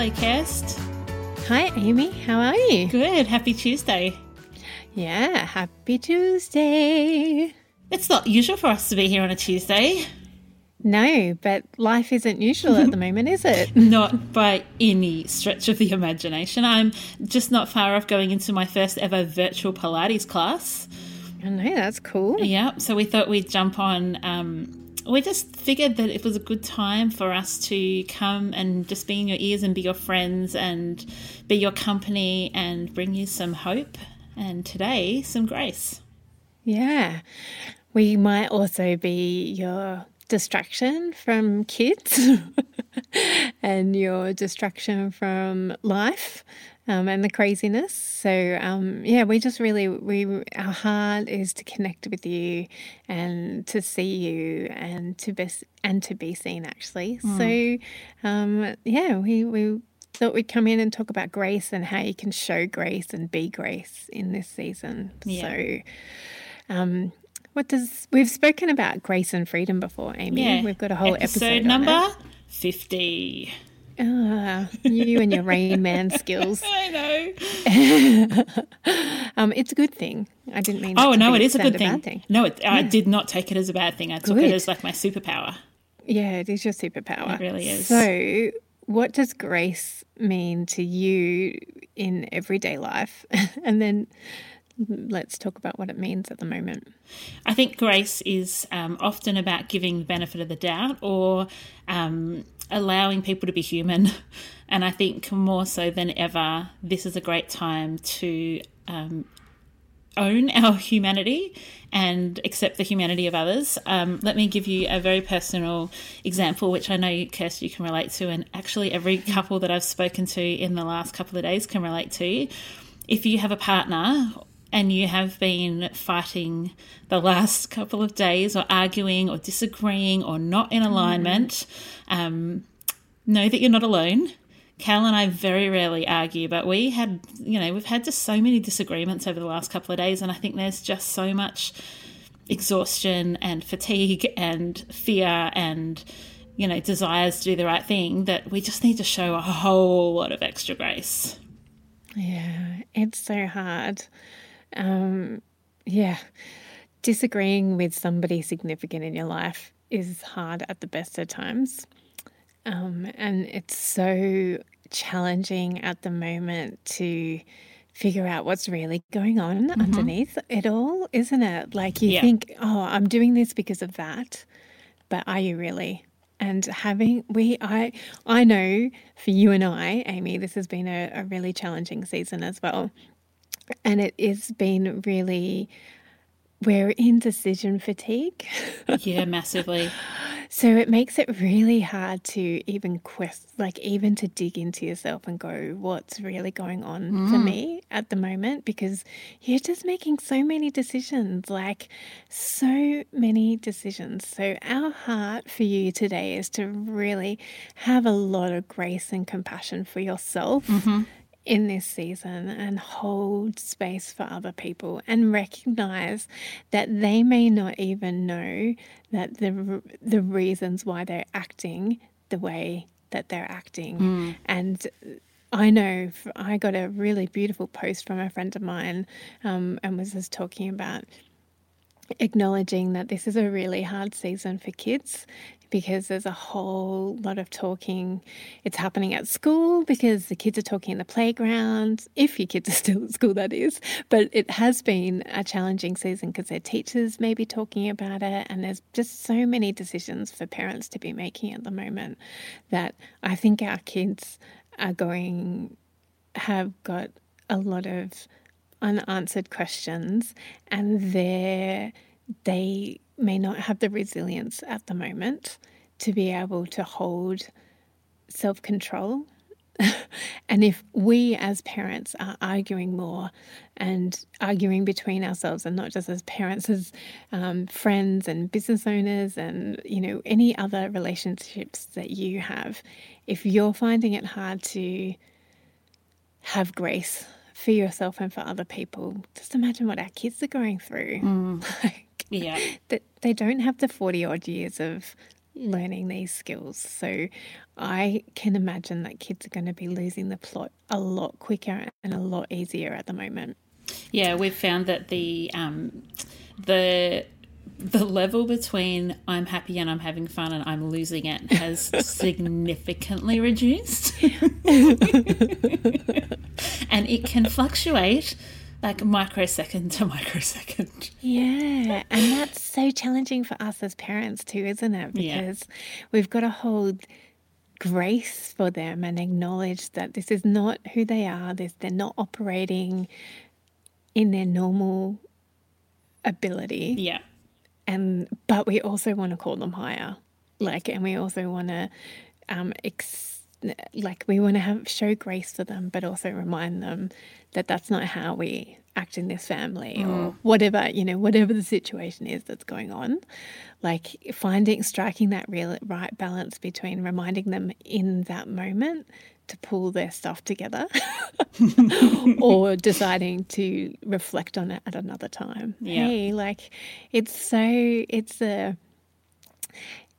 Hello, Kirst. Hi, Amy. How are you? Good. Happy Tuesday. Yeah, happy Tuesday. It's not usual for us to be here on a Tuesday. No, but life isn't usual at the moment, is it? Not by any stretch of the imagination. I'm just not far off going into my first ever virtual Pilates class. I know, that's cool. Yeah, so we thought we'd jump on. Um, we just figured that it was a good time for us to come and just be in your ears and be your friends and be your company and bring you some hope and today some grace. Yeah. We might also be your distraction from kids and your distraction from life um, and the craziness. So um, yeah, we just really we our heart is to connect with you and to see you and to be and to be seen actually. So um, yeah, we we thought we'd come in and talk about grace and how you can show grace and be grace in this season. Yeah. So um, what does we've spoken about grace and freedom before, Amy? Yeah. We've got a whole episode, on number it. 50. Ah, you and your Rain Man skills. I know. Um, it's a good thing. I didn't mean. Oh to no, it is a good thing. bad No, it, I did not take it as a bad thing. I took Good. it as like my superpower. Yeah, it is your superpower. It really is. So, what does grace mean to you in everyday life? and then let's talk about what it means at the moment. I think grace is um, often about giving the benefit of the doubt or um, allowing people to be human. And I think more so than ever, this is a great time to um, own our humanity and accept the humanity of others. Um, let me give you a very personal example, which I know, Kirsty, you can relate to, and actually every couple that I've spoken to in the last couple of days can relate to. If you have a partner and you have been fighting the last couple of days or arguing or disagreeing or not in alignment, um, know that you're not alone. Cal and I very rarely argue, but we had, you know, we've had just so many disagreements over the last couple of days, and I think there's just so much exhaustion and fatigue and fear and, you know, desires to do the right thing that we just need to show a whole lot of extra grace. Yeah, it's so hard. Um, yeah, disagreeing with somebody significant in your life is hard at the best of times. Um, and it's so challenging at the moment to figure out what's really going on underneath it all, isn't it? Like you Yeah. think, oh, I'm doing this because of that, but are you really? And having we, I, I know for you and I, Amy, this has been a, a really challenging season as well, and it has been really. We're in decision fatigue. Yeah, massively. So it makes it really hard to even quest, like even to dig into yourself and go, what's really going on for mm. me at the moment? Because you're just making so many decisions, like so many decisions. So our heart for you today is to really have a lot of grace and compassion for yourself. Mm-hmm. In this season, and hold space for other people, and recognize that they may not even know that the the reasons why they're acting the way that they're acting. And I know I got a really beautiful post from a friend of mine, um, and was just talking about acknowledging that this is a really hard season for kids because there's a whole lot of talking. It's happening at school because the kids are talking in the playground, if your kids are still at school, that is. But it has been a challenging season because their teachers may be talking about it, and there's just so many decisions for parents to be making at the moment that I think our kids are going, have got a lot of unanswered questions, and they they may not have the resilience at the moment to be able to hold self control. and if we as parents are arguing more and arguing between ourselves and not just as parents as um, friends and business owners and you know any other relationships that you have if you're finding it hard to have grace for yourself and for other people just imagine what our kids are going through Mm. like Yeah. that they don't have the 40 odd years of learning these skills. So I can imagine that kids are going to be losing the plot a lot quicker and a lot easier at the moment. Yeah, we've found that the um, the the level between I'm happy and I'm having fun and I'm losing it has significantly reduced. and it can fluctuate like microsecond to microsecond. Yeah, and that's so challenging for us as parents too, isn't it? Yeah. Because we've got to hold grace for them and acknowledge that this is not who they are. This they're not operating in their normal ability. Yeah. and but we also want to call them higher like and we also want to um ex- like we want to have show grace for them but also remind them that that's not how we act in this family or mm. whatever you know whatever the situation is that's going on like finding striking that real right balance between reminding them in that moment to pull their stuff together or deciding to reflect on it at another time. Yeah. Hey, like it's so it's a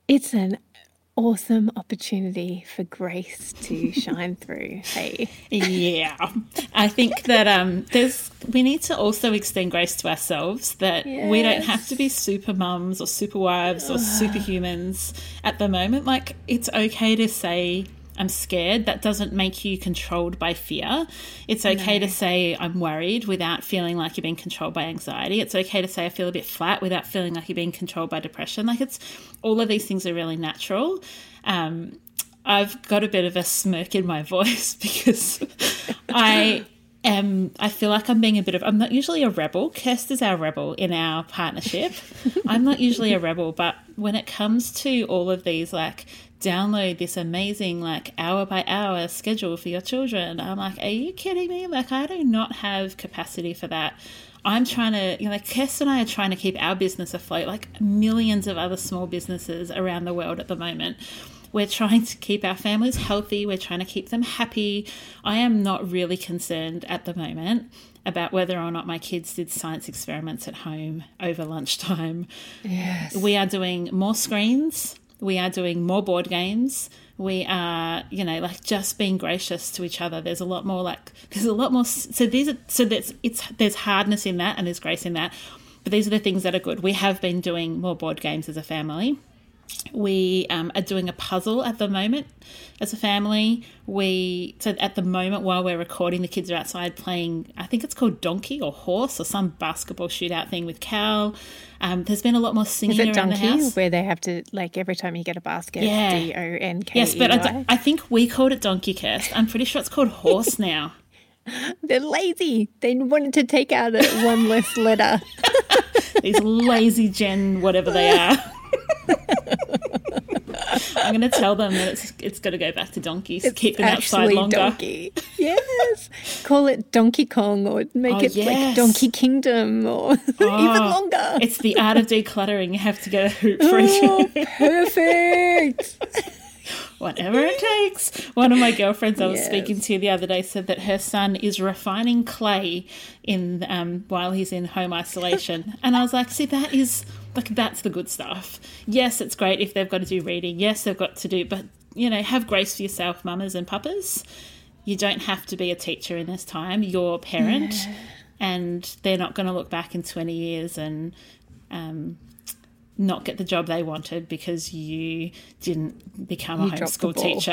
it's an awesome opportunity for grace to shine through. Hey. Yeah. I think that um there's we need to also extend grace to ourselves that we don't have to be super mums or super wives or superhumans at the moment. Like it's okay to say I'm scared. That doesn't make you controlled by fear. It's okay to say I'm worried without feeling like you're being controlled by anxiety. It's okay to say I feel a bit flat without feeling like you're being controlled by depression. Like it's all of these things are really natural. Um, I've got a bit of a smirk in my voice because I am, I feel like I'm being a bit of, I'm not usually a rebel. Kirst is our rebel in our partnership. I'm not usually a rebel, but when it comes to all of these, like, download this amazing, like, hour by hour schedule for your children, I'm like, are you kidding me? Like, I do not have capacity for that. I'm trying to, you know, like Kirst and I are trying to keep our business afloat, like millions of other small businesses around the world at the moment. We're trying to keep our families healthy. We're trying to keep them happy. I am not really concerned at the moment about whether or not my kids did science experiments at home over lunchtime. Yes. We are doing more screens. We are doing more board games. We are, you know, like just being gracious to each other. There's a lot more like there's a lot more. So these are so there's it's there's hardness in that and there's grace in that. But these are the things that are good. We have been doing more board games as a family. We um, are doing a puzzle at the moment as a family. We so at the moment while we're recording, the kids are outside playing. I think it's called donkey or horse or some basketball shootout thing with Cal. Um, there's been a lot more singing Is it around the house. where they have to like every time you get a basket? Yeah. D O N K E Y. Yes, but I think we called it donkey Kirst. I'm pretty sure it's called horse now. They're lazy. They wanted to take out one less letter. These lazy gen, whatever they are. I'm going to tell them that it's it's got to go back to donkeys. It's keep them outside longer. donkey. Yes. Call it Donkey Kong or make Oh, it like. Donkey Kingdom or even Oh, longer. It's the art of decluttering. You have to get a hoop for Oh, perfect. whatever it takes. One of my girlfriends I was Yes. speaking to the other day said that her son is refining clay in um, while he's in home isolation, and I was like, see, that is like that's the good stuff. Yes, it's great if they've got to do reading. Yes, they've got to do, but you know, have grace for yourself, mamas and papas. You don't have to be a teacher in this time. You're a parent, and they're not going to look back in twenty years and um, not get the job they wanted because you didn't become a You the homeschool teacher.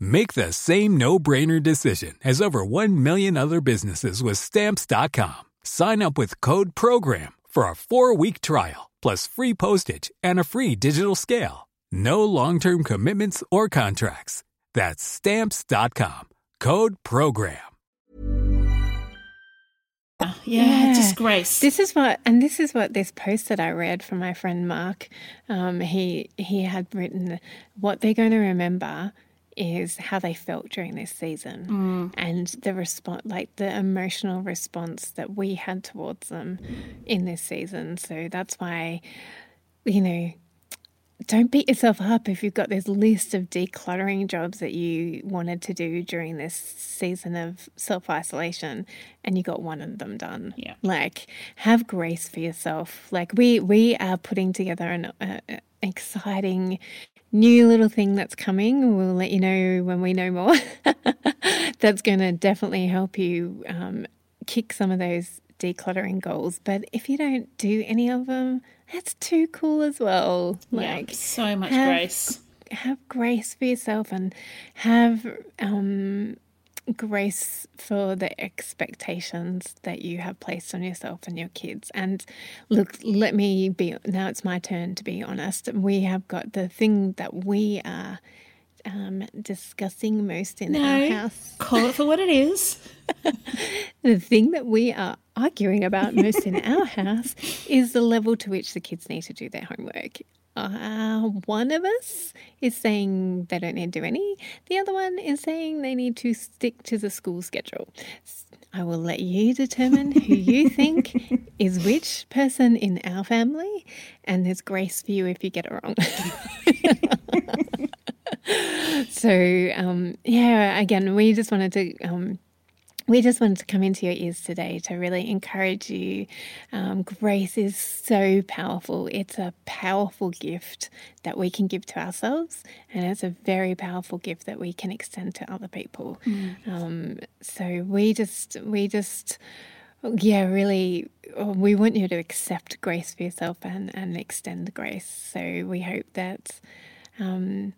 Make the same no brainer decision as over 1 million other businesses with Stamps.com. Sign up with Code PROGRAM for a four week trial, plus free postage and a free digital scale. No long term commitments or contracts. That's Stamps.com. Code PROGRAM. Yeah, disgrace. This is what, and this is what this post that I read from my friend Mark. Um, he he had written what they're going to remember is how they felt during this season mm. and the response, like the emotional response that we had towards them in this season. So that's why, you know, don't beat yourself up if you've got this list of decluttering jobs that you wanted to do during this season of self isolation and you got one of them done. Yeah. Like have grace for yourself. Like we we are putting together an uh, exciting new little thing that's coming. We'll let you know when we know more. that's going to definitely help you um, kick some of those decluttering goals. But if you don't do any of them, that's too cool as well. Like yeah, so much have- grace. have grace for yourself and have um, grace for the expectations that you have placed on yourself and your kids. And look, let me be now it's my turn to be honest. We have got the thing that we are um, discussing most in our house. call it for what it is. The thing that we are arguing about most in our house is the level to which the kids need to do their homework. Uh, one of us is saying they don't need to do any. The other one is saying they need to stick to the school schedule. I will let you determine who you think is which person in our family, and there's grace for you if you get it wrong. so, um, yeah, again, we just wanted to. Um, we just wanted to come into your ears today to really encourage you. Um, grace is so powerful. It's a powerful gift that we can give to ourselves, and it's a very powerful gift that we can extend to other people. Um, so we just, we just, yeah, really, uh, we want you to accept grace for yourself and, and extend grace. So we hope that, um,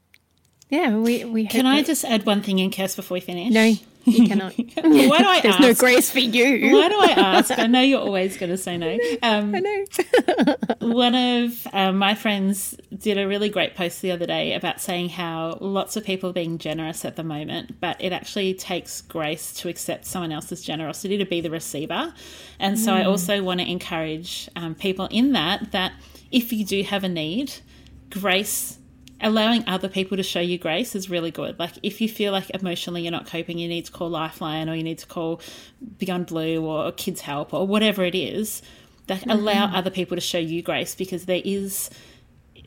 yeah, we, we Can I that- just add one thing in, Kirst, before we finish? No, you cannot. Why do I There's ask? no grace for you. Why do I ask? I know you're always going to say no. Um, I know. one of um, my friends did a really great post the other day about saying how lots of people are being generous at the moment, but it actually takes grace to accept someone else's generosity to be the receiver. And so I also want to encourage um, people in that that if you do have a need, grace. Allowing other people to show you grace is really good. Like, if you feel like emotionally you're not coping, you need to call Lifeline or you need to call Beyond Blue or Kids Help or whatever it is, that allow other people to show you grace because there is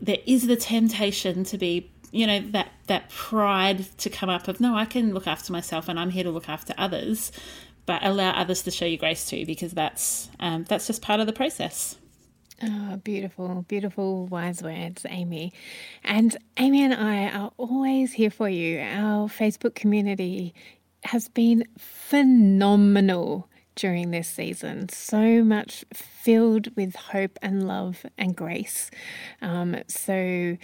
there is the temptation to be you know that that pride to come up of no i can look after myself and i'm here to look after others but allow others to show you grace too because that's um, that's just part of the process Oh, beautiful, beautiful wise words, Amy. And Amy and I are always here for you. Our Facebook community has been phenomenal during this season. So much filled with hope and love and grace. Um, so,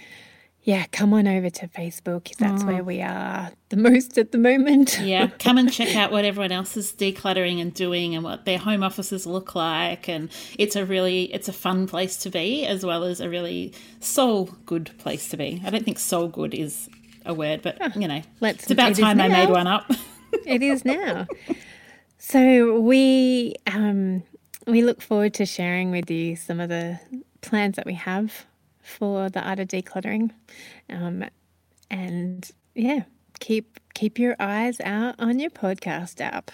yeah, come on over to Facebook. That's where we are the most at the moment. yeah come and check out what everyone else is decluttering and doing and what their home offices look like and it's a really it's a fun place to be as well as a really soul good place to be i don't think soul good is a word but you know let's- it's about it time i made one up it is now. So we um, we look forward to sharing with you some of the plans that we have for the art of decluttering, um, and yeah, keep keep your eyes out on your podcast app.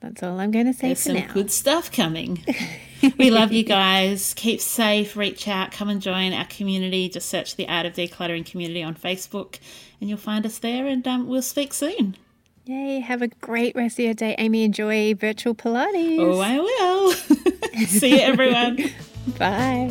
That's all I'm going to say There's for some now. good stuff coming. we love you guys. Keep safe. Reach out. Come and join our community. Just search the Art of Decluttering community on Facebook, and you'll find us there. And um, we'll speak soon. Yay! Have a great rest of your day, Amy. Enjoy virtual Pilates. Oh, I will. See you, everyone. Bye.